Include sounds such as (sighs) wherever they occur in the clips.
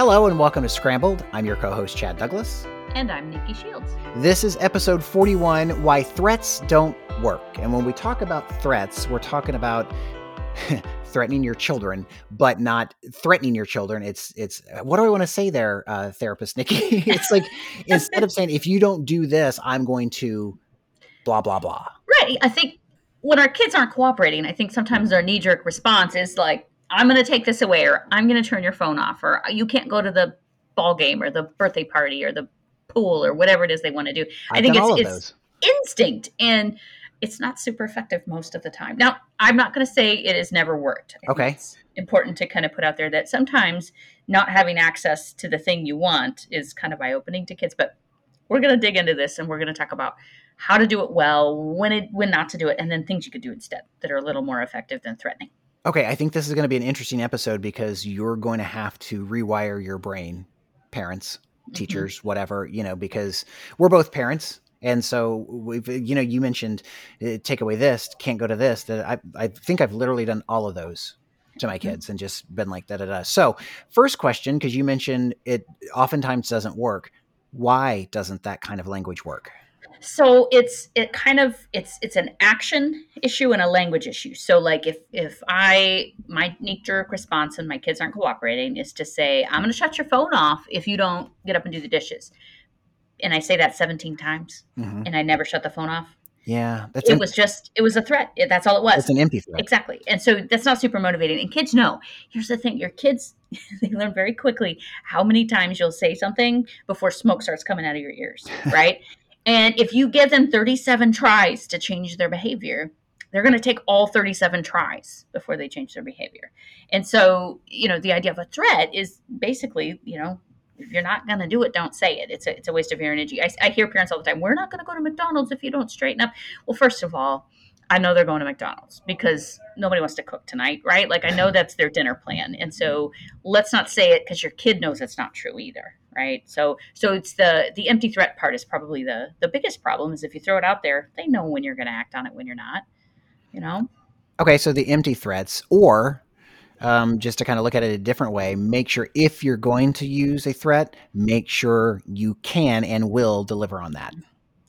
Hello and welcome to Scrambled. I'm your co host, Chad Douglas. And I'm Nikki Shields. This is episode 41 Why Threats Don't Work. And when we talk about threats, we're talking about. (laughs) threatening your children, but not threatening your children. It's it's what do I want to say there, uh, therapist Nikki? (laughs) it's like (laughs) instead of saying if you don't do this, I'm going to blah blah blah. Right. I think when our kids aren't cooperating, I think sometimes our knee jerk response is like, I'm going to take this away, or I'm going to turn your phone off, or you can't go to the ball game or the birthday party or the pool or whatever it is they want to do. I've I think it's it's instinct and it's not super effective most of the time. Now, I'm not going to say it has never worked. I Okay. It's important to kind of put out there that sometimes not having access to the thing you want is kind of eye opening to kids, but we're going to dig into this and we're going to talk about how to do it well, when it when not to do it, and then things you could do instead that are a little more effective than threatening. Okay, I think this is going to be an interesting episode because you're going to have to rewire your brain, parents, teachers, whatever, you know, because we're both parents. And so we've, you know, you mentioned uh, take away this, can't go to this. That I, I think I've literally done all of those to my kids and just been like da da da. So, first question, because you mentioned it oftentimes doesn't work. Why doesn't that kind of language work? So it's it kind of it's it's an action issue and a language issue so like if if i my knee jerk response and my kids aren't cooperating is to say i'm going to shut your phone off if you don't get up and do the dishes and i say that 17 times Mhm. and i never shut the phone off Yeah, that's it em- was just it was a threat that's all it was it's an empty threat. Exactly. And so that's not super motivating. And kids know. Here's the thing your kids, (laughs) they learn very quickly how many times you'll say something before smoke starts coming out of your ears, (laughs) right? And if you give them 37 tries to change their behavior, they're going to take all 37 tries before they change their behavior. And so, you know, the idea of a threat is basically, you know, if you're not going to do it, don't say it. It's a, it's a waste of your energy. I, I hear parents all the time, we're not going to go to McDonald's if you don't straighten up. Well, first of all, I know they're going to McDonald's because nobody wants to cook tonight, right? Like I know that's their dinner plan. And so let's not say it because your kid knows it's not true either, right? So so it's the the empty threat part is probably the the biggest problem is if you throw it out there, they know when you're going to act on it when you're not. You know? Okay, so the empty threats, or um, just to kind of look at it a different way, make sure if you're going to use a threat, make sure you can and will deliver on that.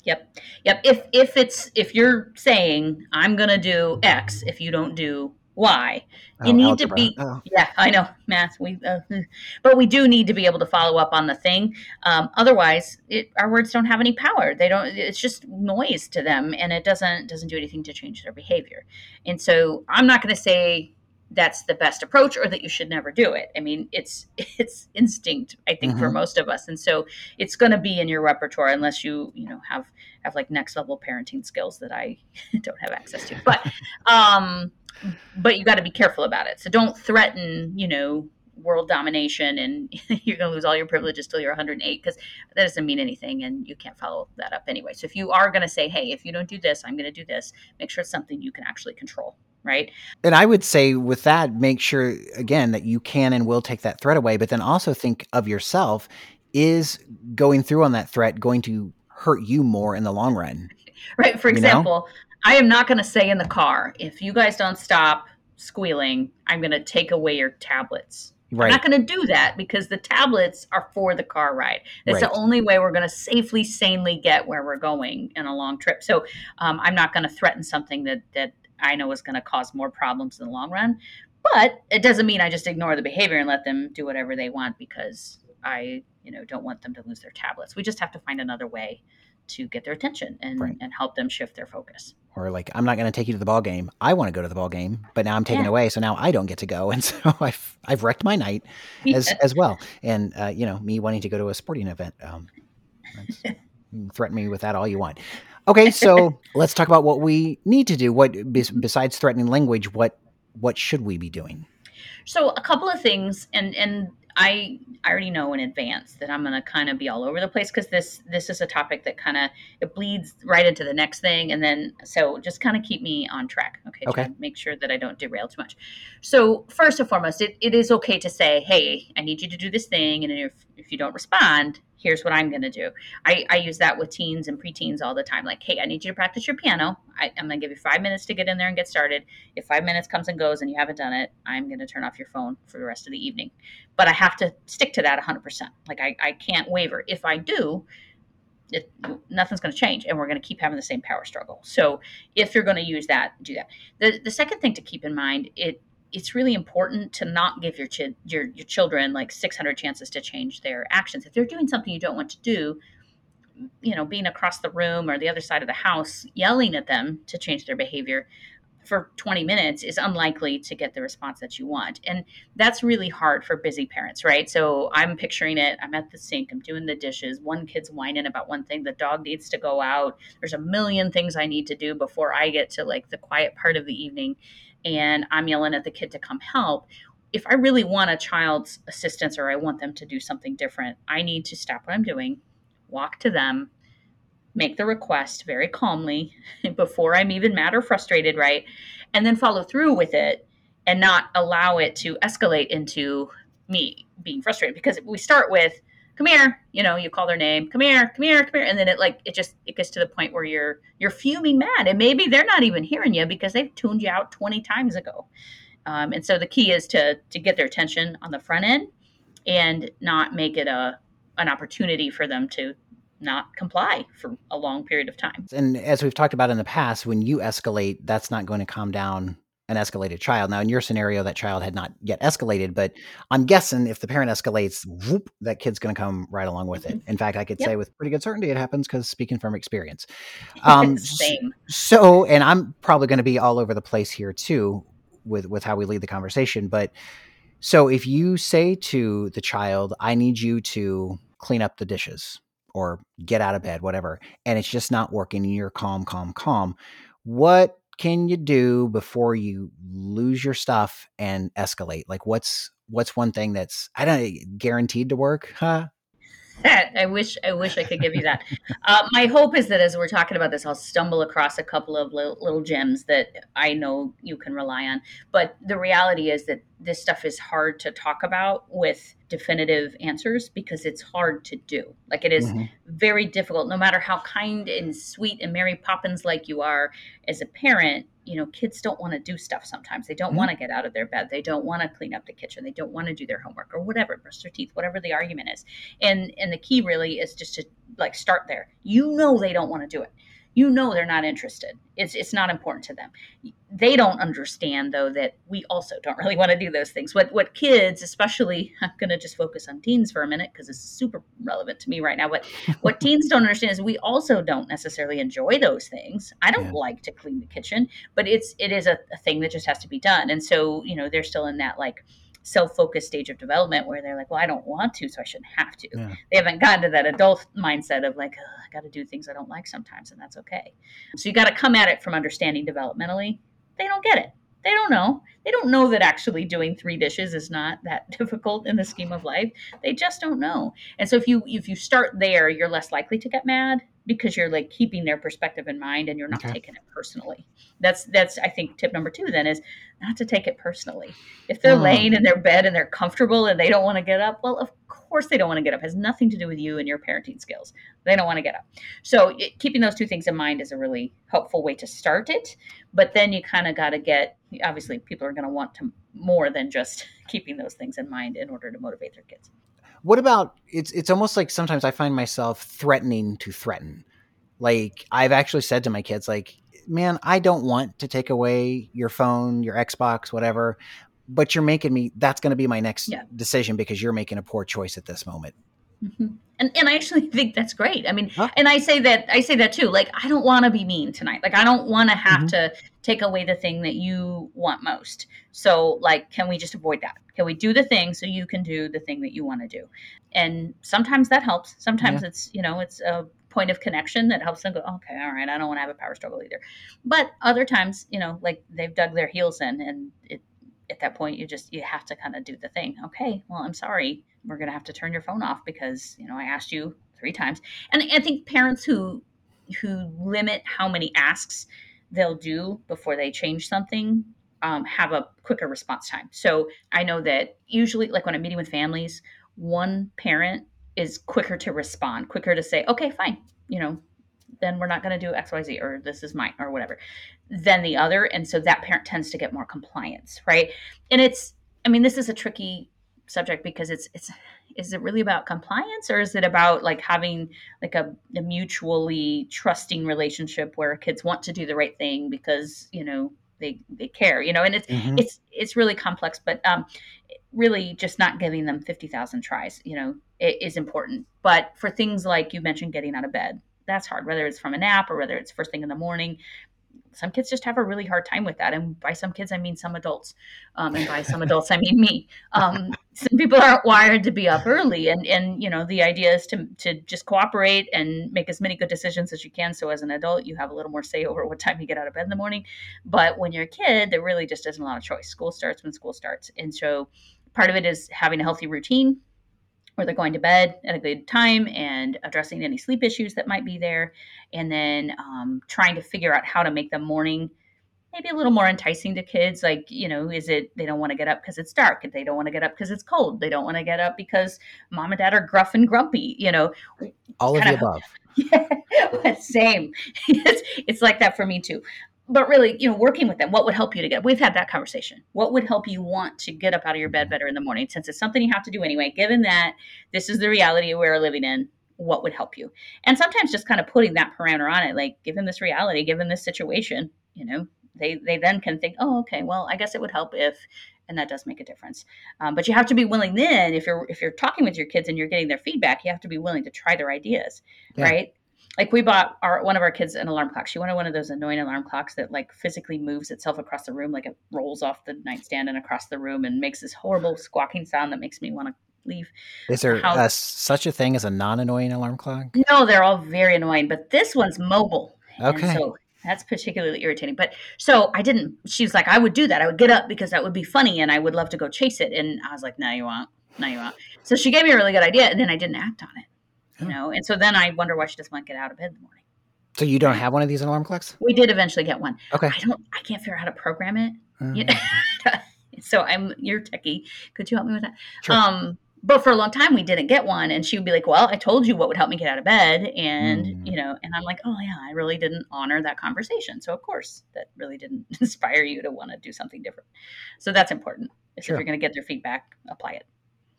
Yep. Yep. If if it's if you're saying I'm going to do X if you don't do Y, you Oh, need algebra. to be Oh, Yeah, I know math. We, uh, (laughs) but we do need to be able to follow up on the thing. Um, otherwise, it, our words don't have any power. They don't. It's just noise to them, and it doesn't doesn't do anything to change their behavior. And so, I'm not going to say that's the best approach or that you should never do it. I mean, it's (laughs) it's instinct. I think for Mhm. most of us, and so it's going to be in your repertoire unless you you know have have like next level parenting skills that I (laughs) don't have access to. But (laughs) um but you got to be careful about it. So don't threaten, you know, world domination and you're going to lose all your privileges till you're 108 because that doesn't mean anything and you can't follow that up anyway. So if you are going to say, hey, if you don't do this, I'm going to do this, make sure it's something you can actually control, right? And I would say with that, make sure again that you can and will take that threat away, but then also think of yourself is going through on that threat going to hurt you more in the long run? (laughs) Right. For You know? example, I am not going to say in the car, if you guys don't stop squealing, I'm going to take away your tablets. Right. I'm not going to do that because the tablets are for the car ride. That's the only way we're going to safely, sanely get where we're going in a long trip. So um, I'm not going to threaten something that that I know is going to cause more problems in the long run. But it doesn't mean I just ignore the behavior and let them do whatever they want because I, you know, don't want them to lose their tablets. We just have to find another way to get their attention and, Right. and help them shift their focus. or like I'm not going to take you to the ball game. I want to go to the ball game, but now I'm taken Yeah. away, so now I don't get to go, and (laughs) so I've I've wrecked my night as Yeah. as well. And uh, you know, me wanting to go to a sporting event, um, that's, you can threaten me with that all you want. Okay, so (laughs) let's talk about what we need to do. What besides threatening language, what what should we be doing? So a couple of things, and and I I already know in advance that I'm going to kind of be all over the place because this this is a topic that kind of it bleeds right into the next thing, and then so just kind of keep me on track. Okay. Okay. Make sure that I don't derail too much. So first and foremost, it, it is okay to say, hey, I need you to do this thing, and if if you don't respond, here's what I'm going to do. I, I use that with teens and preteens all the time. Like, hey, I need you to practice your piano. I, I'm going to give you five minutes to get in there and get started. If five minutes comes and goes and you haven't done it, I'm going to turn off your phone for the rest of the evening. But I have to stick to that 100%. Like, I, I can't waver. If I do, it, nothing's going to change and we're going to keep having the same power struggle. So if you're going to use that, do that. The, the second thing to keep in mind, it it's really important to not give your, ch- your your children like 600 chances to change their actions. If they're doing something you don't want to do, you know, being across the room or the other side of the house, yelling at them to change their behavior for 20 minutes is unlikely to get the response that you want. And that's really hard for busy parents, right? So I'm picturing it. I'm at the sink, I'm doing the dishes. One kid's whining about one thing, the dog needs to go out. There's a million things I need to do before I get to like the quiet part of the evening. And I'm yelling at the kid to come help. If I really want a child's assistance or I want them to do something different, I need to stop what I'm doing, walk to them, make the request very calmly (laughs) before I'm even mad or frustrated, right? And then follow through with it and not allow it to escalate into me being frustrated because we start with come here you know you call their name come here come here come here. And then it like it just it gets to the point where you're you're fuming mad. And maybe they're not even hearing you because they've tuned you out 20 times ago. Um, and so the key is to to get their attention on the front end and not make it a an opportunity for them to not comply for a long period of time. And as we've talked about in the past, when you escalate, that's not going to calm down an escalated child. Now, in your scenario, that child had not yet escalated, but I'm guessing if the parent escalates, whoop, that kid's going to come right along with it. In fact, I could Yep. say with pretty good certainty it happens because speaking from experience. (laughs) Um, Same. So, and I'm probably going to be all over the place here too with with how we lead the conversation, but so if you say to the child, "I need you to clean up the dishes," or get out of bed, whatever, and it's just not working, and you're calm, calm, calm, what can you do before you lose your stuff and escalate? Like, what's what's one thing that's I don't guaranteed to work? Huh? (laughs) I wish I wish I could give you that. Uh, my hope is that as we're talking about this, I'll stumble across a couple of little, little gems that I know you can rely on. But the reality is that this stuff is hard to talk about with definitive answers because it's hard to do. Like it is Mhm. very difficult, no matter how kind and sweet and Mary Poppins like you are as a parent. You know, kids don't want to do stuff sometimes. They don't Mhm. want to get out of their bed. They don't want to clean up the kitchen. They don't want to do their homework or whatever, brush their teeth, whatever the argument is and and the key really is just to like start there you know they don't want to do it you know they're not interested. It's it's not important to them. They don't understand though that we also don't (laughs) really want to do those things. What what kids especially (laughs) i'm going to just focus on teens for a minute because it's super relevant to me right now but what (laughs) teens don't understand is we also don't necessarily enjoy those things. I don't Yeah. like to clean the kitchen but it's it is a, a thing that just has to be done. And so you know they're still in that like self-focused stage of development where they're like well i don't want to so i shouldn't have to. Yeah. they haven't gotten to that adult mindset of like "Ugh, i got to do things i don't like sometimes and that's okay. So you got to come at it from understanding developmentally. They don't get it. They don't know. They don't know that actually doing three dishes is not that (laughs) difficult in the scheme of life. They just don't know. And so if you if you start there you're less likely to get mad because you're like keeping their perspective in mind and you're not Okay. taking it personally. That's that's i think tip number two then is not to take it personally. If they're Hmm. laying in their bed and they're comfortable and they don't want to get up well of course they don't want to get up. It has nothing to do with you and your parenting skills. They don't want to get up. So it, keeping those two things in mind is a really helpful way to start it but then you kind of got to get obviously people are going to want to more than just (laughs) keeping those things in mind in order to motivate their kids What about it's it's almost like sometimes I find myself threatening to threaten. Like I've actually said to my kids like, "Man, I don't want to take away your phone, your Xbox, whatever, but you're making me that's going to be my next Yeah. decision because you're making a poor choice at this moment." Mhm. And and I actually (laughs) think that's great. I mean, Huh? and I say that I say that too. Like I don't want to be mean tonight. Like I don't want to have Mhm. to take away the thing that you want most. So like can we just avoid that? Can we do the thing so you can do the thing that you want to do? And sometimes that helps. Sometimes it's, you know, it's a point of connection that helps them go, okay, all right, I don't want to have a power struggle either. But other times, you know, like they've dug their heels in and it at that point you just you have to kind of do the thing okay well i'm sorry we're going to have to turn your phone off because you know i asked you three times. And i think parents who who limit how many asks they'll do before they change something um, have a quicker response time. So i know that usually like when i'm meeting with families one parent is quicker to respond quicker to say okay fine you know then we're not going to do xyz or this is mine or whatever than the other. And so that parent tends to get more compliance right? And it's i mean this is a tricky subject because it's it's is it really about compliance or is it about like having like a, a mutually trusting relationship where kids want to do the right thing because you know they they care you know and it's Mhm. it's it's really complex but um really just not giving them 50,000 tries you know it is important but for things like you mentioned getting out of bed that's hard whether it's from a nap or whether it's first thing in the morning some kids just have a really hard time with that and by some kids i mean some adults um, and by some adults i mean me. Um, some people aren't wired to be up early and and you know the idea is to to just cooperate and make as many good decisions as you can so as an adult you have a little more say over what time you get out of bed in the morning. But when you're a kid there really just isn't a lot of choice. School starts when school starts. And so part of it is having a healthy routine where they're going to bed at a good time and addressing any sleep issues that might be there and then um, trying to figure out how to make the morning maybe a little more enticing to kids like you know is it they don't want to get up because it's dark they don't want to get up because it's cold they don't want to get up because mom and dad are gruff and grumpy you know All of the above. (laughs) yeah, (laughs) same. (laughs) it's, it's like that for me too. But really, you know, working with them, what would help you to get? We've had that conversation. What would help you want to get up out of your bed better in the morning? Since it's something you have to do anyway, given that this is the reality we're living in, what would help you? And sometimes just kind of putting that parameter on it, like given this reality, given this situation, you know, they they then can think, oh, okay, well, I guess it would help if, and that does make a difference. Um, but you have to be willing then, if you're if you're talking with your kids and you're getting their feedback, you have to be willing to try their ideas Yeah. right? Like we bought our one of our kids an alarm clock. She wanted one of those annoying alarm clocks that like physically moves itself across the room, like it rolls off the nightstand and across the room and makes this horrible squawking sound that makes me want to leave. Is there uh, such a thing as a non-annoying alarm clock? No, they're all very annoying, but this one's mobile. Okay. so that's particularly irritating. But so I didn't, she was like, I would do that. I would get up because that would be funny and I would love to go chase it. And I was like, no, you won't. No, you won't. So she gave me a really good idea and then I didn't act on it. You know, and so then I wonder why she doesn't want to get out of bed in the morning. So you don't have one of these alarm clocks? We did eventually get one. Okay. I don't, I can't figure out how to program it. You (laughs) so I'm, you're techie. Could you help me with that? Sure. Um, but for a long time we didn't get one, and she would be like, "Well, I told you what would help me get out of bed," and Mm. you know, and I'm like, "Oh yeah, I really didn't honor that conversation." So of course, that really didn't (laughs) inspire you to want to do something different. So that's important. Sure. If you're going to get their feedback, apply it.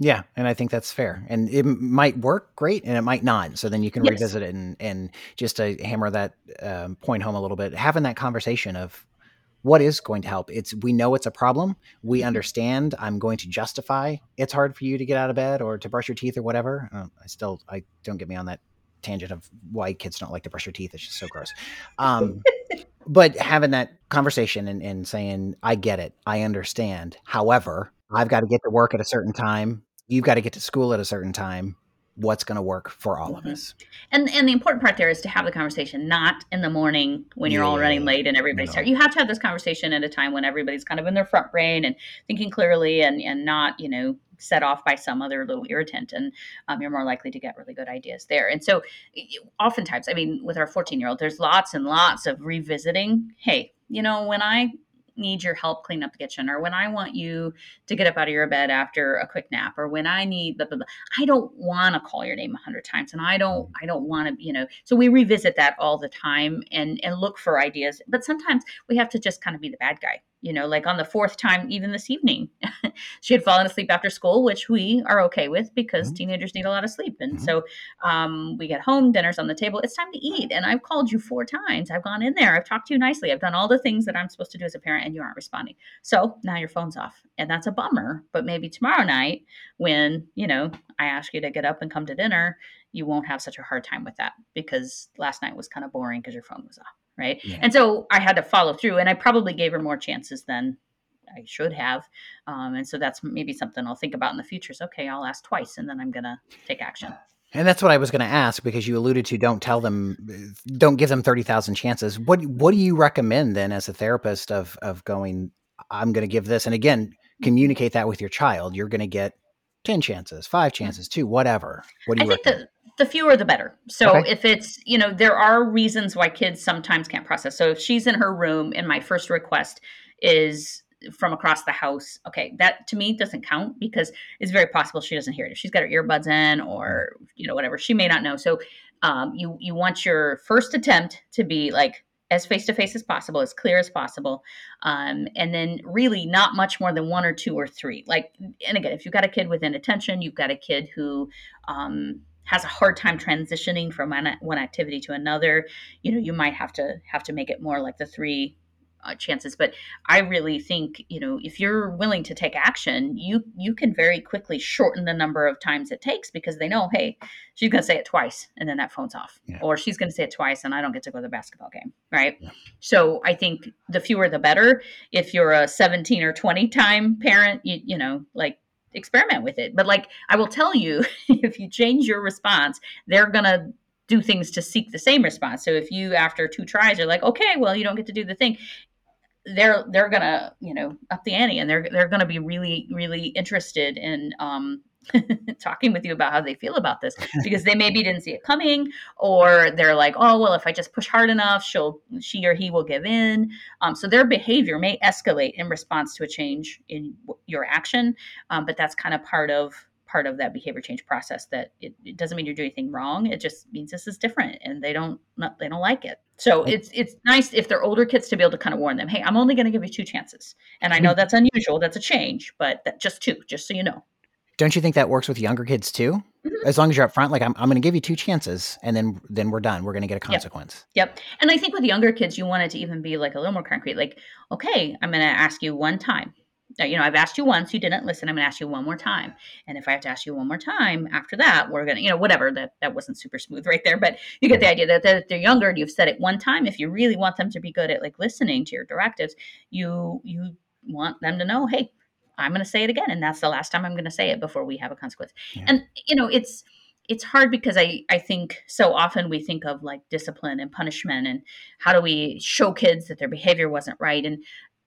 Yeah, and I think that's fair. And it might work great, and it might not. So then you can Yes. revisit it and and just to hammer that um, point home a little bit, having that conversation of what is going to help. It's we know it's a problem. We Mhm. understand. I'm going to justify it's hard for you to get out of bed or to brush your teeth or whatever. Uh, I still I don't get me on that tangent of why kids don't like to brush their teeth. It's just so gross. Um, but having that conversation and, and saying, I get it, I understand. However, I've got to get to work at a certain time. You've got to get to school at a certain time. What's going to work for all of us? And and the important part there is to have the conversation not in the morning when you're all running late and everybody's No. tired. You have to have this conversation at a time when everybody's kind of in their front brain and thinking clearly and and not you know set off by some other little irritant and um, you're more likely to get really good ideas there. And so oftentimes, I mean, with our 14 year old, there's lots and lots of revisiting. Hey, you know, when I need your help clean up the kitchen or when I want you to get up out of your bed after a quick nap or when I need blah, blah, blah. I don't want to call your name a hundred times and I don't mm. I don't want to you know so we revisit that all the time and and look for ideas but sometimes we have to just kind of be the bad guy you know like on the fourth time even this evening. (laughs) She had fallen asleep after school which we are okay with because Mhm. teenagers need a lot of sleep. And Mhm. so um, we get home dinner's on the table. It's time to eat and I've called you four times. I've gone in there. I've talked to you nicely. I've done all the things that I'm supposed to do as a parent and you aren't responding. So now your phone's off. And that's a bummer but maybe tomorrow night when you know i ask you to get up and come to dinner you won't have such a hard time with that because last night was kind of boring because your phone was off right Yeah. and so i had to follow through and i probably gave her more chances than i should have um, and so that's maybe something i'll think about in the future is okay i'll ask twice and then i'm gonna take action (sighs) And that's what I was going to ask because you alluded to don't tell them, don't give them thirty thousand chances. What What do you recommend then as a therapist of of going? I'm going to give this, and again, communicate that with your child, you're going to get 10 chances, five chances, two, whatever. What do I you think recommend? The fewer the better. So Okay. if it's, you know, there are reasons why kids sometimes can't process. So if she's in her room and my first request is from across the house, okay, that to me doesn't count because it's very possible she doesn't hear it. If she's got her earbuds in or, you know, whatever, she may not know. So um, you you want your first attempt to be like as face to face as possible, as clear as possible, um, and then really not much more than one or two or three. Like, and again, if you've got a kid with inattention, you've got a kid who um, has a hard time transitioning from one, one activity to another, you know, you might have to have to make it more like the three uh, chances. But I really think, you know, if you're willing to take action, you you can very quickly shorten the number of times it takes because they know, hey, she's going to say it twice and then that phone's off, Yeah. or she's going to say it twice and I don't get to go to the basketball game, right? So I think the fewer the better. If you're a 17 or 20 time parent, you you know, like experiment with it. But like I will tell you, (laughs) if you change your response, they're gonna do things to seek the same response. So if you after two tries are like, okay, well you don't get to do the thing, they're they're gonna you know up the ante and they're they're gonna be really really interested in um (laughs) talking with you about how they feel about this (laughs) because they maybe didn't see it coming or they're like oh well if i just push hard enough she'll she or he will give in. Um, so their behavior may escalate in response to a change in w- your action um, but that's kind of part of part of that behavior change process that it, it doesn't mean you're doing anything wrong. It just means this is different and they don't not, they don't like it. So it's it's nice if they're older kids to be able to kind of warn them hey i'm only going to give you two chances. And i know that's unusual that's a change but that, just two just so you know Don't you think that works with younger kids too? Mhm. As long as you're up front, like I'm, I'm going to give you two chances, and then then we're done. We're going to get a consequence. Yep. And I think with younger kids, you want it to even be like a little more concrete. Like, okay, I'm going to ask you one time. You know, I've asked you once, you didn't listen. I'm going to ask you one more time. And if I have to ask you one more time after that, we're going to, you know, whatever. That that wasn't super smooth right there, but you get the idea that, that if they're younger and you've said it one time. If you really want them to be good at like listening to your directives, you you want them to know, hey, I'm going to say it again, and that's the last time I'm going to say it before we have a consequence. Yeah. And you know, it's it's hard because I I think so often we think of like discipline and punishment and how do we show kids that their behavior wasn't right and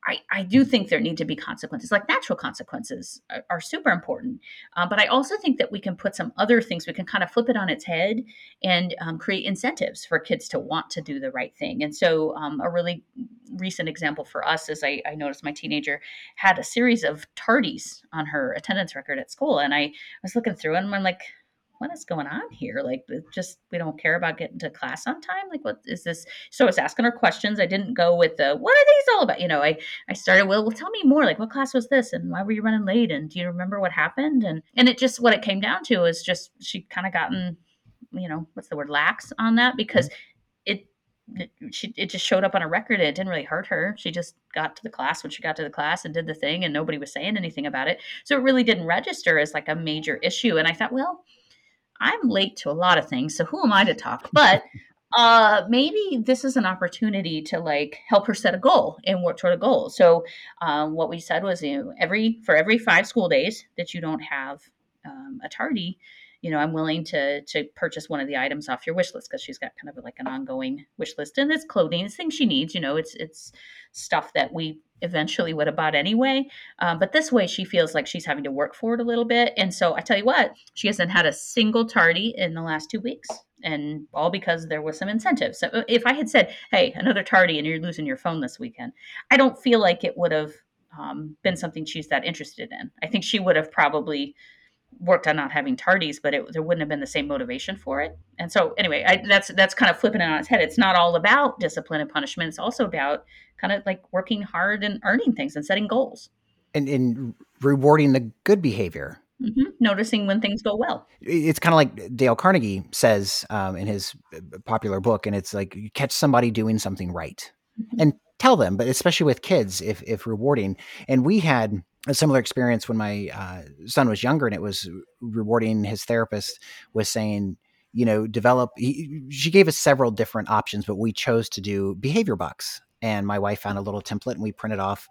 I, I do think there need to be consequences like natural consequences are, are super important uh, but i also think that we can put some other things we can kind of flip it on its head and um, create incentives for kids to want to do the right thing and so um, a really recent example for us is I, I noticed my teenager had a series of tardies on her attendance record at school and i was looking through and i'm like what is going on here? Like, just we don't care about getting to class on time. Like, what is this? So I was asking her questions. I didn't go with the what are these all about? You know, I I started well, well, tell me more. Like, what class was this, and why were you running late? And do you remember what happened? And and it just what it came down to is just she kind of gotten, you know, what's the word, lax on that because mm-hmm. it. It, she, it just showed up on a record and it didn't really hurt her. She just got to the class when she got to the class and did the thing, and nobody was saying anything about it. So it really didn't register as like a major issue. And I thought, well, I'm late to a lot of things, so who am I to talk? But (laughs) uh maybe this is an opportunity to like help her set a goal and work toward a goal. So um, what we said was, you know, every for every five school days that you don't have um, a tardy, you know, I'm willing to to purchase one of the items off your wish list because she's got kind of like an ongoing wish list, and it's clothing, it's things she needs. You know, it's it's stuff that we eventually would have bought anyway. Um, but this way, she feels like she's having to work for it a little bit. And so I tell you what, she hasn't had a single tardy in the last two weeks. And all because there was some incentive. So if I had said, hey, another tardy and you're losing your phone this weekend, I don't feel like it would have um, been something she's that interested in. I think she would have probably worked on not having tardies, but it, there wouldn't have been the same motivation for it. And so, anyway, I, that's that's kind of flipping it on its head. It's not all about discipline and punishment. It's also about kind of like working hard and earning things and setting goals. And, and rewarding the good behavior. hmm Noticing when things go well. It's kind of like Dale Carnegie says um, in his uh, popular book, and it's like you catch somebody doing something right Mhm. and tell them, but especially with kids, if if rewarding. And we had a similar experience when my uh, son was younger, and it was rewarding. His therapist was saying, you know, develop. He, she gave us several different options, but we chose to do behavior bucks. And my wife found a little template, and we printed off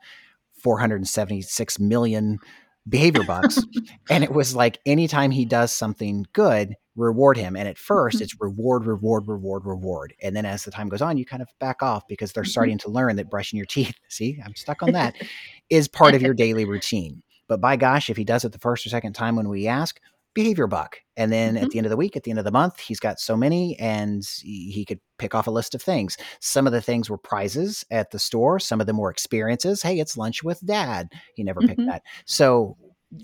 476 million behavior (laughs) bucks. and it was like anytime he does something good, reward him. And at 1st Mhm. it's reward, reward, reward, reward. And then as the time goes on, you kind of back off because they're Mhm. starting to learn that brushing your (laughs) teeth, see, I'm stuck on that, (laughs) is part of your daily routine. But by gosh, if he does it the first or second time when we ask, behavior buck. And then Mm-hmm. at the end of the week, at the end of the month, he's got so many and he could pick off a list of things. Some of the things were prizes at the store, some of them were experiences. Hey, it's lunch with dad. He never picked Mhm. that. So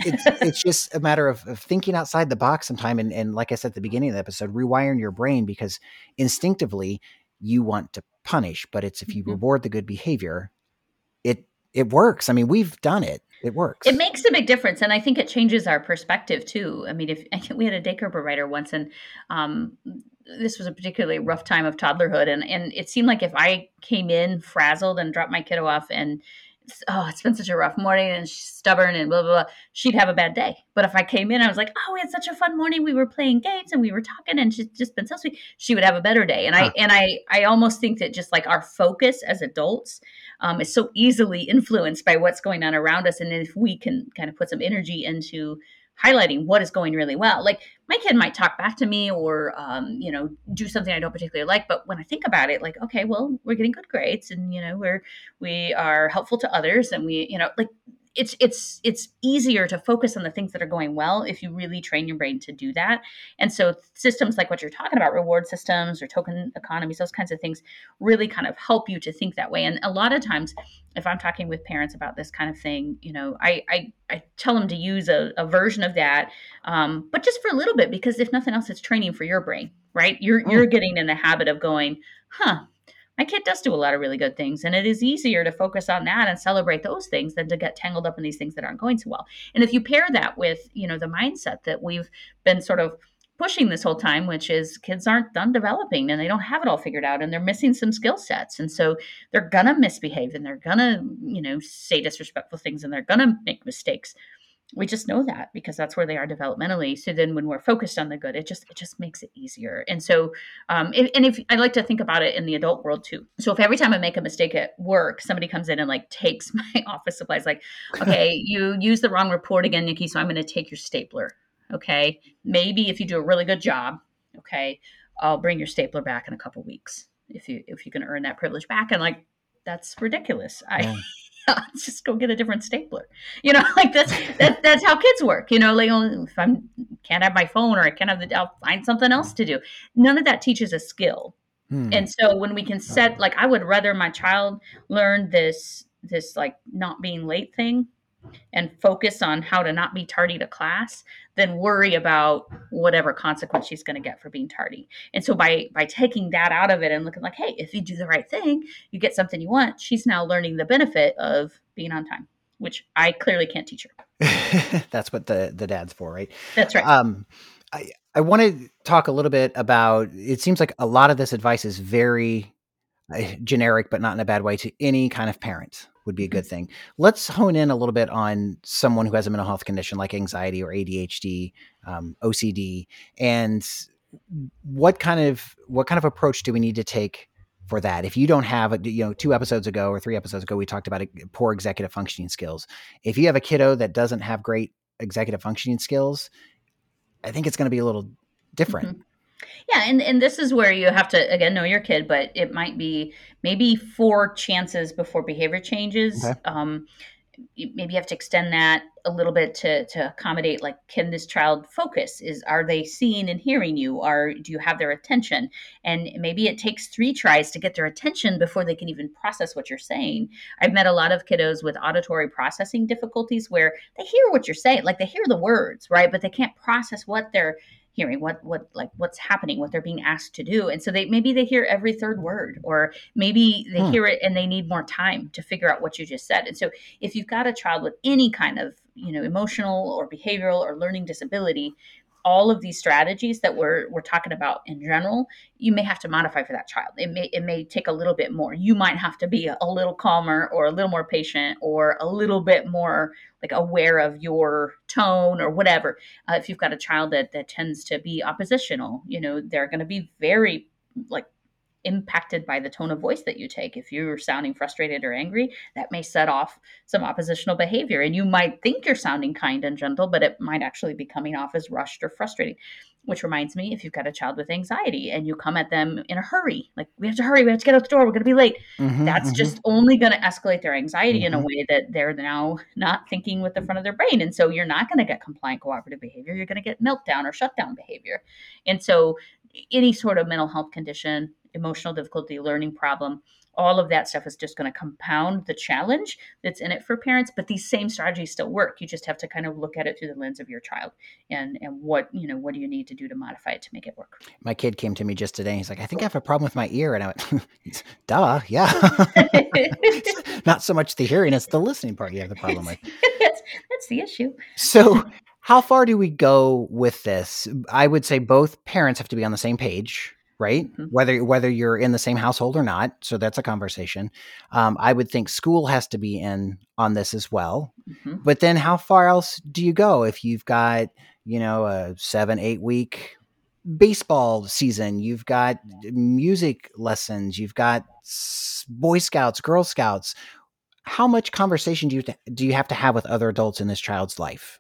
it's it's just a matter of, of thinking outside the box sometime and, and like I said at the beginning of the episode, rewiring your brain because instinctively you want to punish, but it's if you Mhm. reward the good behavior, it it works. I mean, we've done it. It works. It makes a big difference, and I think it changes our perspective too. I mean, (laughs) if we had a daycare provider once, and um, this was a particularly rough time of toddlerhood, and and it seemed like if I came in frazzled and dropped my kiddo off, and oh, it's been such a rough morning, and she's stubborn, and blah blah blah, she'd have a bad day. But if I came in, I was like, oh, we had such a fun morning. We were playing games and we were talking, and she's just been so sweet. She would have a better day, and Huh. I and I I almost think that just like our focus as adults um, is so easily influenced by what's going on around us. And if we can kind of put some energy into highlighting what is going really well, like my kid might talk back to me or, um, you know, do something I don't particularly like. But when I think about it, like, okay, well, we're getting good grades and, you know, we're, we are helpful to others and we, you know, like, it's it's it's easier to focus on the things that are going well if you really train your brain to do that. And so systems like what you're talking about reward systems or token economies those kinds of things really kind of help you to think that way. And a lot of times if i'm talking with parents about this kind of thing you know i i, I tell them to use a, a version of that um, but just for a little bit because if nothing else it's training for your brain right? You're Mm. you're getting in the habit of going huh my kid does do a lot of really good things and it is easier to focus on that and celebrate those things than to get tangled up in these things that aren't going so well. And if you pair that with you know the mindset that we've been sort of pushing this whole time which is kids aren't done developing and they don't have it all figured out and they're missing some skill sets. And so they're gonna misbehave and they're gonna you know say disrespectful things and they're gonna make mistakes we just know that because that's where they are developmentally. So then when we're focused on the good it just it just makes it easier. And so um if, and if i like to think about it in the adult world too. So if every time i make a mistake at work somebody comes in and like takes (laughs) my office supplies like okay (laughs) you use the wrong report again nikki so i'm going to take your stapler okay? Maybe if you do a really good job okay i'll bring your stapler back in a couple weeks if you if you can earn that privilege back. And like that's ridiculous. I Yeah. Let's (laughs) just go get a different stapler. You know, (laughs) like that's that, that's how kids work. You know, like oh, if I'm can't have my phone or I can't have the, I'll find something else to do. None of that teaches a skill. Hmm. And so when we can set, like, I would rather my child learn this this like not being late thing and focus on how to not be tardy to class than worry about whatever consequence she's going to get for being tardy. And so by by taking that out of it and looking like, hey, if you do the right thing, you get something you want. She's now learning the benefit of being on time, which I clearly can't teach her. (laughs) That's what the the dad's for, right? That's right. Um, I I want to talk a little bit about. It seems like a lot of this advice is very generic, but not in a bad way to any kind of parent would be a good thing. Let's hone in a little bit on someone who has a mental health condition like anxiety or ADHD, um, OCD, and what kind of what kind of approach do we need to take for that? If you don't have, a, you know, two episodes ago or three episodes ago, we talked about uh, poor executive functioning skills. If you have a kiddo that doesn't have great executive functioning skills, I think it's going to be a little different. Mhm. Yeah, and, and this is where you have to again know your kid, but it might be maybe four chances before behavior changes. Okay. Um, maybe you have to extend that a little bit to to accommodate like can this child focus? Is are they seeing and hearing you? Are do you have their attention? And maybe it takes three tries to get their attention before they can even process what you're saying. I've met a lot of kiddos with auditory processing difficulties where they hear what you're saying like they hear the words right? But they can't process what they're hearing what what like what's happening what they're being asked to do and so they maybe they hear every third word or maybe they Hmm. hear it and they need more time to figure out what you just said and so if you've got a child with any kind of you know emotional or behavioral or learning disability all of these strategies that we're we're talking about in general you may have to modify for that child. It may it may take a little bit more. You might have to be a, little calmer or a little more patient or a little bit more like aware of your tone or whatever. Uh, if you've got a child that that tends to be oppositional you know they're going to be very like impacted by the tone of voice that you take if you're sounding frustrated or angry that may set off some oppositional behavior and you might think you're sounding kind and gentle but it might actually be coming off as rushed or frustrating which reminds me, if you've got a child with anxiety and you come at them in a hurry, like we have to hurry, we have to get out the door, we're going to be late. Mhm, That's mhm. just only going to escalate their anxiety in a Mhm. way that they're now not thinking with the front of their brain. And so you're not going to get compliant cooperative behavior. You're going to get meltdown or shutdown behavior. And so any sort of mental health condition, emotional difficulty, learning problem, all of that stuff is just going to compound the challenge that's in it for parents but these same strategies still work you just have to kind of look at it through the lens of your child and and what you know what do you need to do to modify it to make it work My kid came to me just today. He's like, I think I have a problem with my ear. And I went, (laughs) duh, yeah. (laughs) Not so much the hearing, it's the listening part you have the problem with. (laughs) that's, that's the issue So, how far do we go with this? I would say both parents have to be on the same page, right? Mhm. Whether whether you're in the same household or not. So that's a conversation. Um, I would think school has to be in on this as well. Mhm. But then, how far else do you go if you've got you know a seven eight week baseball season? You've got music lessons. You've got Boy Scouts, Girl Scouts. How much conversation do you do you have to have with other adults in this child's life?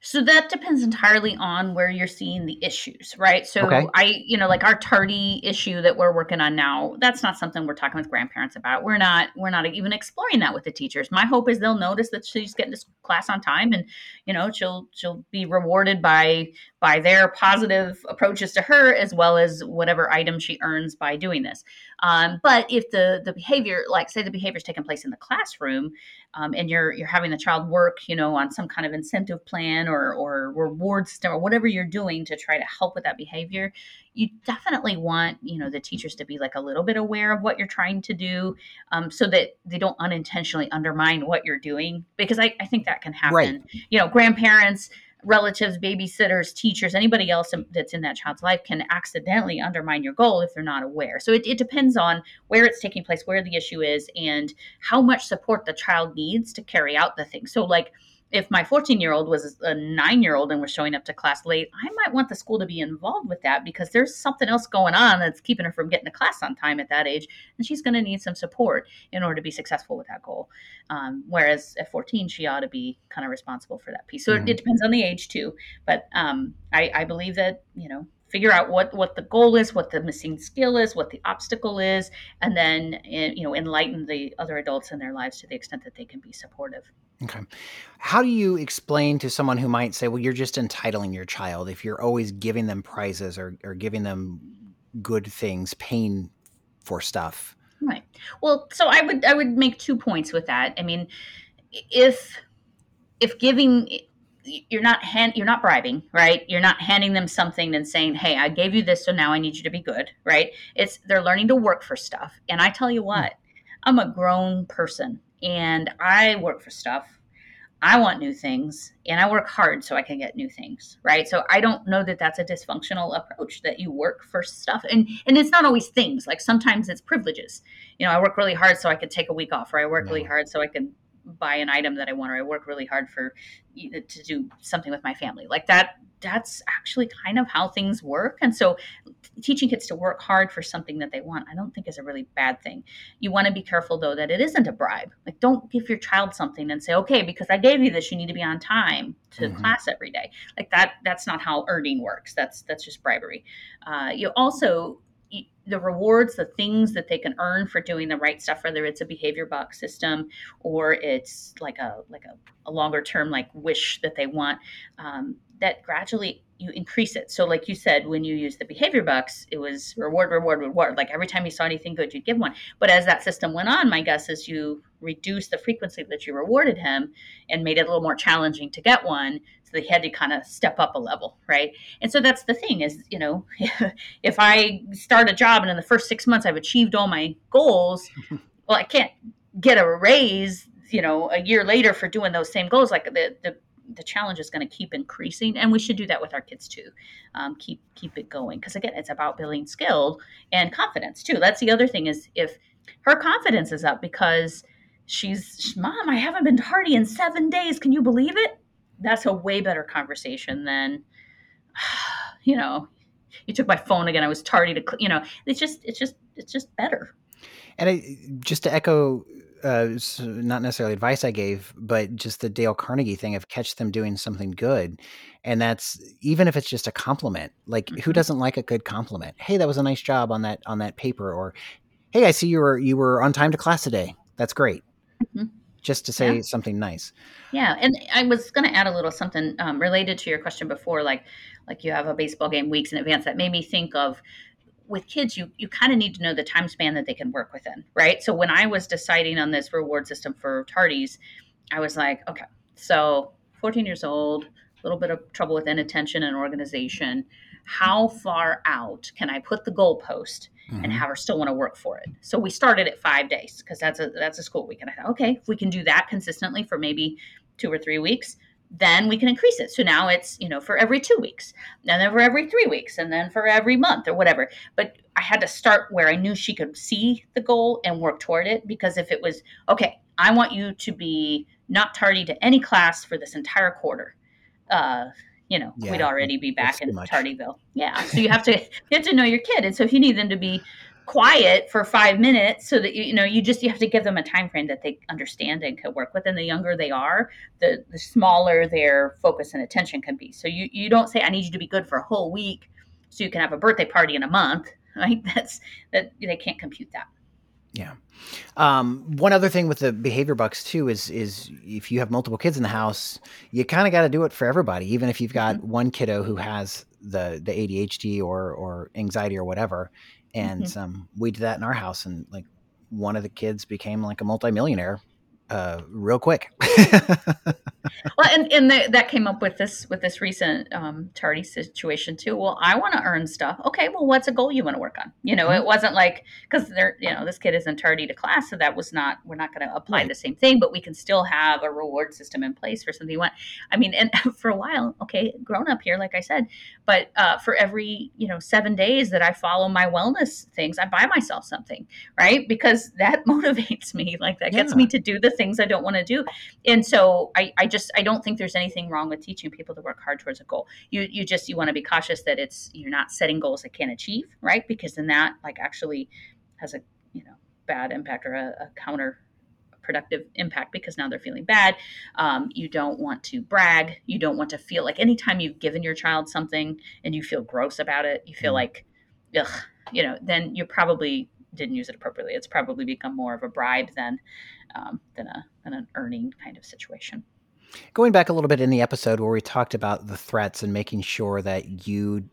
So that depends entirely on where you're seeing the issues, right? So Okay. I, you know, like our tardy issue that we're working on now, that's not something we're talking with grandparents about. We're not we're not even exploring that with the teachers. My hope is they'll notice that she's getting class on time and, you know, she'll she'll be rewarded by by their positive approaches to her as well as whatever item she earns by doing this. Um, but if the the behavior, like say the behavior is taking place in the classroom, um, and you're you're having the child work, you know, on some kind of incentive plan or or reward system or whatever you're doing to try to help with that behavior, you definitely want you know the teachers to be like a little bit aware of what you're trying to do, um, so that they don't unintentionally undermine what you're doing because I, I think that can happen. Right. You know, grandparents. Relatives, babysitters, teachers, anybody else that's in that child's life can accidentally undermine your goal if they're not aware. So it, it depends on where it's taking place, where the issue is, and how much support the child needs to carry out the thing. So, like, if my 14 year old was a nine year old and was showing up to class late, I might want the school to be involved with that because there's something else going on that's keeping her from getting to class on time at that age. And she's going to need some support in order to be successful with that goal. Um, whereas at 14, she ought to be kind of responsible for that piece. So Mhm. it, it depends on the age too. But um, I, I believe that, you know, figure out what what the goal is what the missing skill is what the obstacle is and then eh, you know enlighten the other adults in their lives to the extent that they can be supportive Okay. How do you explain to someone who might say, well, you're just entitling your child if you're always giving them prizes or, or giving them good things, paying for stuff? right well so i would i would make two points with that i mean if if giving you're not hand you're not bribing right you're not handing them something and saying hey i gave you this so now i need you to be good right it's they're learning to work for stuff and i tell you hmm. what i'm a grown person and i work for stuff I want new things and I work hard so I can get new things, right? So I don't know that that's a dysfunctional approach that you work for stuff. And and it's not always things. Like sometimes it's privileges. You know, I work really hard so I could take a week off or I work really hard so I can buy an item that I want or I work really hard for to do something with my family. Like that that's actually kind of how things work. And so teaching kids to work hard for something that they want, I don't think is a really bad thing. You want to be careful though that it isn't a bribe. Like don't give your child something and say, "Okay, because I gave you this, you need to be on time to Mhm. class every day." Like that that's not how earning works. That's that's just bribery. Uh, you also the rewards, the things that they can earn for doing the right stuff, whether it's a behavior bucks system or it's like a like a, a longer term like wish that they want, um, that gradually you increase it. So, like you said, when you use the behavior bucks, it was reward, reward, reward. Like every time you saw anything good, you'd give one. But as that system went on, my guess is you reduced the frequency that you rewarded him and made it a little more challenging to get one. So they had to kind of step up a level, right? And so that's the thing is, you know, (laughs) if I start a job and in the first six months I've achieved all my goals, (laughs) well, I can't get a raise, you know, a year later for doing those same goals. Like the the the challenge is going to keep increasing, and we should do that with our kids too. Um, keep keep it going because again, it's about building skill and confidence too. That's the other thing is if her confidence is up because she's mom, I haven't been tardy in seven days. Can you believe it? That's a way better conversation than (sighs) you know. You took my phone again. I was tardy to, you know. It's just, it's just, it's just better. And I, just to echo uh, not necessarily advice I gave, but just the Dale Carnegie thing of catch them doing something good. And that's even if it's just a compliment. Like who Mhm. doesn't like a good compliment? Hey, that was a nice job on that on that paper or hey, I see you were you were on time to class today. That's great. Mhm. Just to say Yeah. something nice. Yeah, and I was going to add a little something um, related to your question before, like like you have a baseball game weeks in advance. That made me think of with kids, you you kind of need to know the time span that they can work within, right? So when I was deciding on this reward system for tardies, I was like, okay, so 14 years old, a little bit of trouble with inattention and organization. How far out can I put the goalpost and Mhm. have her still want to work for it. So we started at five days because that's a that's a school week. And I thought, okay, if we can do that consistently for maybe two or three weeks, then we can increase it. So now it's you know for every two weeks, and then for every three weeks, and then for every month or whatever. But I had to start where I knew she could see the goal and work toward it because if it was okay, I want you to be not tardy to any class for this entire quarter. Uh, you know, Yeah, we'd already be back in. Tardyville. Yeah. So you have to (laughs) you have to know your kid. And so if you need them to be quiet for five minutes so that you, you know you just you have to give them a time frame that they understand and can work with and the younger they are the the smaller their focus and attention can be so you you don't say i need you to be good for a whole week so you can have a birthday party in a month (laughs) right that's that they can't compute that Um, one other thing with the behavior bucks too is is if you have multiple kids in the house, you kind of got to do it for everybody. Even if you've got one kiddo who has the the ADHD or or anxiety or whatever, and um, we did that in our house, and like one of the kids became like a multimillionaire uh, real quick. (laughs) well and, and the, that came up with this with this recent um, tardy situation too. Well i want to earn stuff. Okay well what's a goal you want to work on? You know it wasn't like because they're you know this kid isn't tardy to class so that was not we're not going to apply Right. the same thing but we can still have a reward system in place for something you want. I mean and (laughs) for a while okay grown up here like i said but uh, for every you know seven days that i follow my wellness things i buy myself something right? Because that (laughs) motivates me like that gets me to do the things i don't want to do. And so I, I just i don't think there's anything wrong with teaching people to work hard towards a goal. You you just you want to be cautious that it's you're not setting goals that can't achieve right? Because then that like actually has a you know bad impact or a, a counter productive impact because now they're feeling bad. Um, you don't want to brag. You don't want to feel like anytime you've given your child something and you feel gross about it you feel Mhm. like ugh you know then you're probably didn't use it appropriately it's probably become more of a bribe than um, than a than an earning kind of situation Going back a little bit in the episode where we talked about the threats and making sure that you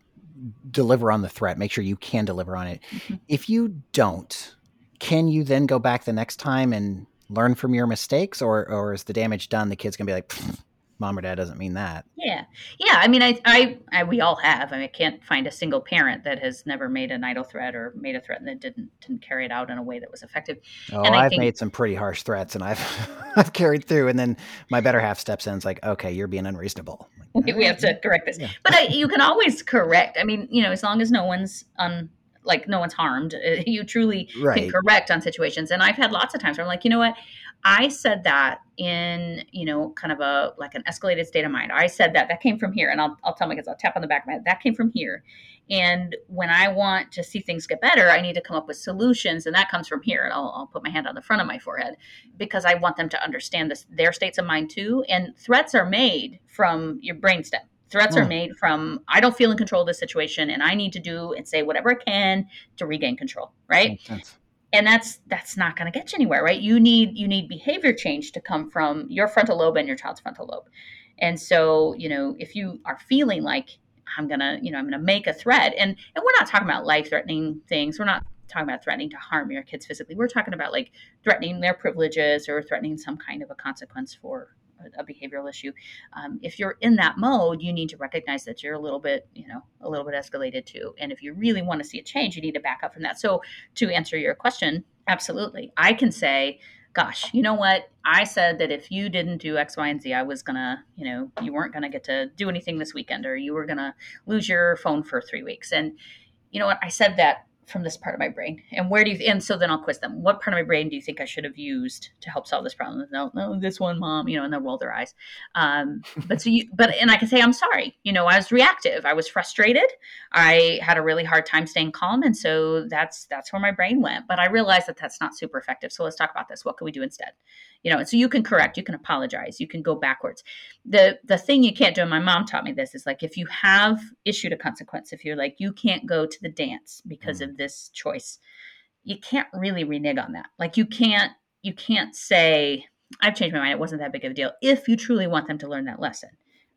deliver on the threat, make sure you can deliver on it. Mhm. If you don't, can you then go back the next time and learn from your mistakes, or or is the damage done? The kid's gonna be like, "Pfft, "Mom or Dad doesn't mean that." Yeah, yeah. I mean, I, I, I, we all have. I, mean, I can't find a single parent that has never made an idle threat or made a threat and that didn't didn't carry it out in a way that was effective. Oh, And I I've think- made some pretty harsh threats, and I've (laughs) I've carried through. And then my better half steps in. It's like, okay, you're being unreasonable. Like, We, (laughs) we have to correct this, Yeah. but I, you can always correct. I mean, you know, as long as no one's un, like no one's harmed, (laughs) you truly Right. can correct on situations. And I've had lots of times where I'm like, you know what, I said that in you know kind of a like an escalated state of mind. I said that that came from here, and I'll I'll tell my kids, I'll tap on the back of my head. That came from here. And when I want to see things get better, I need to come up with solutions, and that comes from here. And I'll, I'll put my hand on the front of my forehead because I want them to understand this their states of mind too. And threats are made from your brainstem. Threats are Mm. made from I don't feel in control of this situation, and I need to do and say whatever I can to regain control. Right sense. And that's that's not going to get you anywhere right? You need you need behavior change to come from your frontal lobe and your child's frontal lobe. And so you know if you are feeling like i'm going to you know i'm going to make a threat and and we're not talking about life threatening things. We're not talking about threatening to harm your kids physically. We're talking about like threatening their privileges or threatening some kind of a consequence for a, behavioral issue um, if you're in that mode you need to recognize that you're a little bit you know a little bit escalated too and if you really want to see a change you need to back up from that so to answer your question, absolutely. I can say, gosh, you know what? I said that if you didn't do X, Y, and Z, I was to, you know, you weren't to get to do anything this weekend or you were to lose your phone for three weeks. And you know what? I said that from this part of my brain? And where do you and so then i'll quiz them. What part of my brain do you think i should have used to help solve this problem? No no this one mom you know and they'll roll their eyes. Um, but so you but and i can say i'm sorry. You know i was reactive. I was frustrated. I had a really hard time staying calm. And so that's that's where my brain went. But i realized that that's not super effective. So let's talk about this. What can we do instead? You know and so you can correct. You can apologize. You can go backwards. The the thing you can't do and my mom taught me this is like if you have issued a consequence if you're like you can't go to the dance because mm. of this choice. You can't really renege on that. Like you can't you can't say i've changed my mind. It wasn't that big of a deal if you truly want them to learn that lesson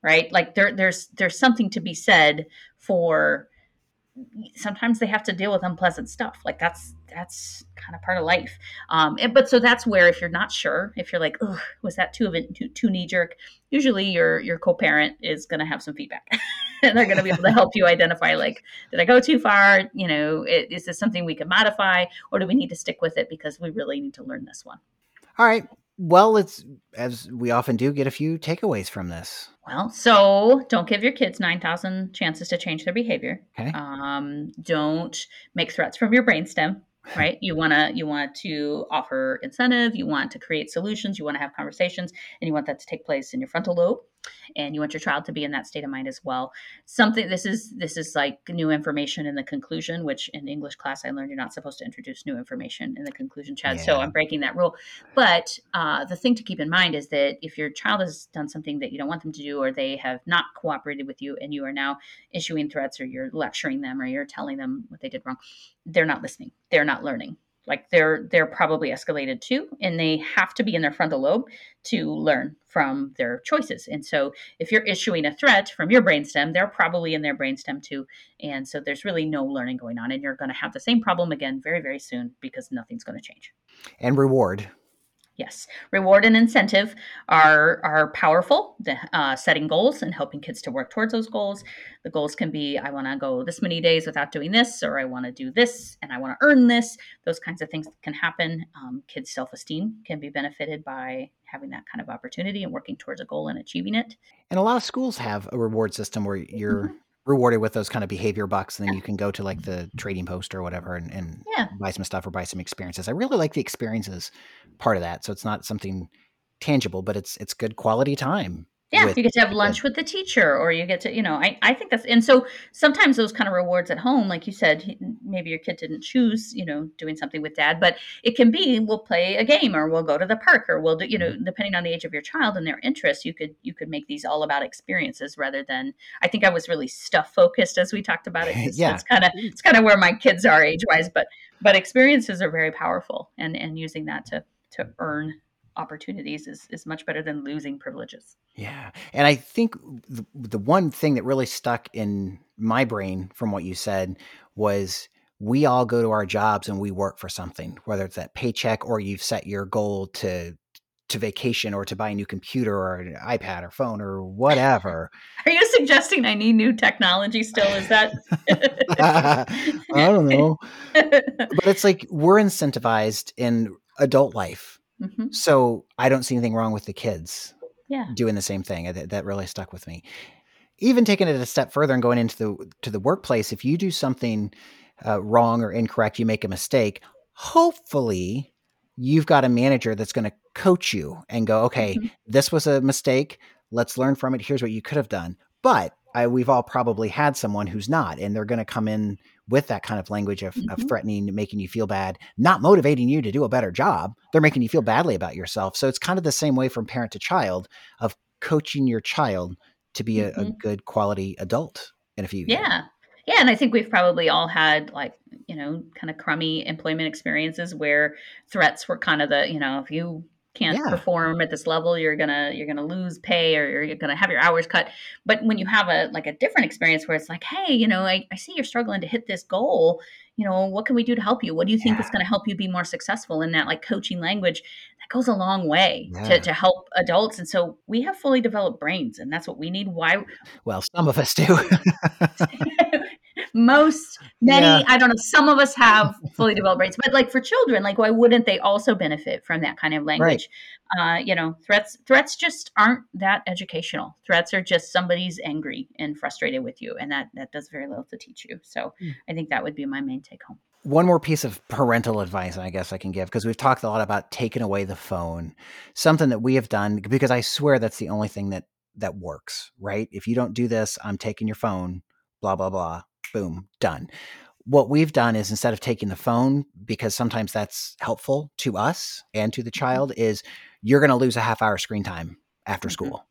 right? Like there there's there's something to be said for sometimes they have to deal with unpleasant stuff. Like that's that's kind of part of life. Um and, but so that's where if you're not sure if you're like was that too too, too knee jerk usually your your co-parent is going to have some feedback. (laughs) And they're going to be able to help you identify like did i go too far? You know is this something we can modify or do we need to stick with it because we really need to learn this one? All right. Well, it's as we often do, get a few takeaways from this. Well, so don't give your kids 9,000 chances to change their behavior. Okay. Um, don't make threats from your brainstem (laughs) right you want to you want to offer incentive you want to create solutions you want to have conversations and you want that to take place in your frontal lobe and you want your child to be in that state of mind as well. Something this is this is like new information in the conclusion which in english class i learned you're not supposed to introduce new information in the conclusion chad yeah. so i'm breaking that rule. But uh, the thing to keep in mind is that if your child has done something that you don't want them to do or they have not cooperated with you and you are now issuing threats or you're lecturing them or you're telling them what they did wrong they're not listening. They're not learning like they're they're probably escalated too and they have to be in their frontal lobe to learn from their choices. And so if you're issuing a threat from your brainstem they're probably in their brainstem too. And so there's really no learning going on and you're going to have the same problem again very very soon because nothing's going to change. And reward Yes, reward and incentive are are powerful. The, uh, setting goals and helping kids to work towards those goals. The goals can be I want to go this many days without doing this, or I want to do this and I want to earn this. Those kinds of things can happen. Um, kids' self esteem can be benefited by having that kind of opportunity and working towards a goal and achieving it. And a lot of schools have a reward system where you're mm-hmm rewarded with those kind of behavior bucks, and then you can go to like the trading post or whatever and, and yeah. buy some stuff or buy some experiences. I really like the experiences part of that. So it's not something tangible, but it's it's good quality time yeah, with, you get to have lunch with the teacher, or you get to, you know, I, I think that's, and so sometimes those kind of rewards at home, like you said, maybe your kid didn't choose, you know, doing something with dad, but it can be we'll play a game, or we'll go to the park, or we'll do, you know, mm-hmm. depending on the age of your child and their interests, you could you could make these all about experiences rather than. I think I was really stuff focused as we talked about it. (laughs) yeah, it's kind of it's kind of where my kids are age wise, but but experiences are very powerful, and and using that to to earn opportunities is, is much better than losing privileges. Yeah. And I think the, the one thing that really stuck in my brain from what you said was we all go to our jobs and we work for something, whether it's that paycheck or you've set your goal to to vacation or to buy a new computer or an iPad or phone or whatever. (laughs) Are you suggesting I need new technology still? Is that (laughs) I don't know. (laughs) but it's like we're incentivized in adult life Mm-hmm. So I don't see anything wrong with the kids yeah. doing the same thing. That, that really stuck with me. Even taking it a step further and going into the to the workplace, if you do something uh, wrong or incorrect, you make a mistake. Hopefully, you've got a manager that's going to coach you and go, okay, mm-hmm. this was a mistake. Let's learn from it. Here's what you could have done. But I, we've all probably had someone who's not, and they're going to come in with that kind of language of, mm-hmm. of, threatening, making you feel bad, not motivating you to do a better job. They're making you feel badly about yourself. So it's kind of the same way from parent to child of coaching your child to be mm-hmm. a, a, mm-hmm. good quality adult in a few yeah. Years. Yeah, and I think we've probably all had like, you know, kind of crummy employment experiences where threats were kind of the, you know, if you can't yeah. perform at this level you're gonna you're gonna lose pay or you're gonna have your hours cut but when you have a like a different experience where it's like hey you know i, I see you're struggling to hit this goal you know what can we do to help you what do you think yeah. is going to help you be more successful in that like coaching language that goes a long way yeah. to, to help adults and so we have fully developed brains and that's what we need why well some of us do (laughs) (laughs) most many yeah. i don't know some of us have fully developed brains but like for children like why wouldn't they also benefit from that kind of language right. uh, you know threats threats just aren't that educational threats are just somebody's angry and frustrated with you and that that does very little to teach you so mm. i think that would be my main take home one more piece of parental advice I guess I can give because we've talked a lot about taking away the phone. Something that we have done because I swear that's the only thing that that works, right? If you don't do this, I'm taking your phone, blah blah blah. Boom, done. What we've done is instead of taking the phone because sometimes that's helpful to us and to the Mm-hmm. child is you're going to lose a half hour screen time after Mhm. school.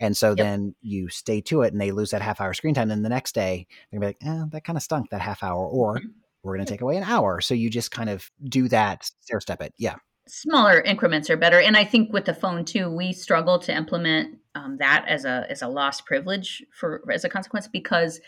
And so Yep. then you stay to it and they lose that half hour screen time. And the next day, they're gonna be like, eh, that kind of stunk that half hour. Or Mhm. we're going to take away an hour. So you just kind of do that, stair step it. Yeah. smaller increments are better and i think with the phone too we struggle to implement um, that as a as a lost privilege for as a consequence because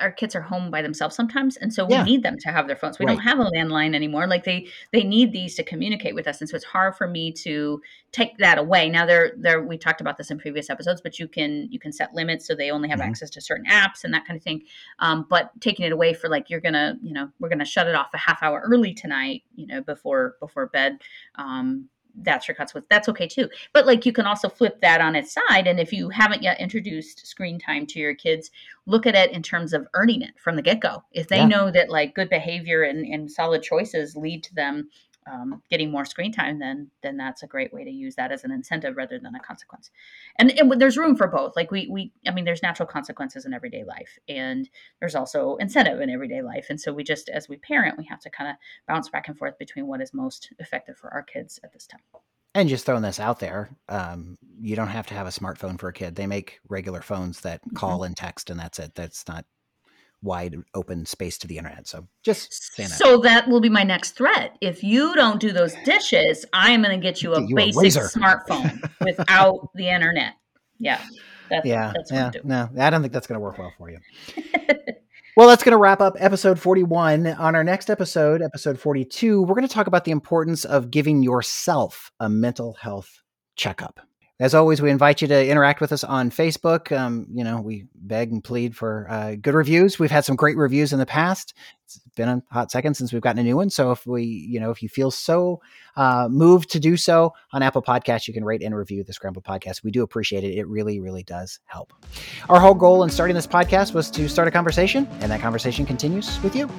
our kids are home by themselves sometimes and so we Yeah. need them to have their phones we don't have a landline anymore like they they need these to communicate with us and so it's hard for me to take that away now there there we talked about this in previous episodes but you can you can set limits so they only have Mhm. access to certain apps and that kind of thing um, but taking it away for like you're gonna you know we're gonna shut it off a half hour early tonight you know before before bed um, that's your consequence. That's okay too. But like you can also flip that on its side. And if you haven't yet introduced screen time to your kids, look at it in terms of earning it from the get go. If they Yeah. know that like good behavior and, and solid choices lead to them um, getting more screen time, then then that's a great way to use that as an incentive rather than a consequence. And, and there's room for both. Like we we I mean, there's natural consequences in everyday life, and there's also incentive in everyday life. And so we just as we parent, we have to kind of bounce back and forth between what is most effective for our kids at this time. And just throwing this out there, um, you don't have to have a smartphone for a kid. They make regular phones that call and text, and that's it. That's not wide open space to the internet. So just saying that. So that will be my next threat. If you don't do those dishes, I am going to get you a you basic razor. smartphone (laughs) without the internet. Yeah. That's, yeah, that's yeah, no, I don't think that's going to work well for you. (laughs) Well, that's going to wrap up episode 41. On our next episode, episode 42, we're going to talk about the importance of giving yourself a mental health checkup. As always, we invite you to interact with us on Facebook. Um, you know, we beg and plead for uh, good reviews. We've had some great reviews in the past. It's been a hot second since we've gotten a new one. So if we, you know, if you feel so uh, moved to do so on Apple Podcasts, you can rate and review the Scramble Podcast. We do appreciate it. It really, really does help. Our whole goal in starting this podcast was to start a conversation, and that conversation continues with you.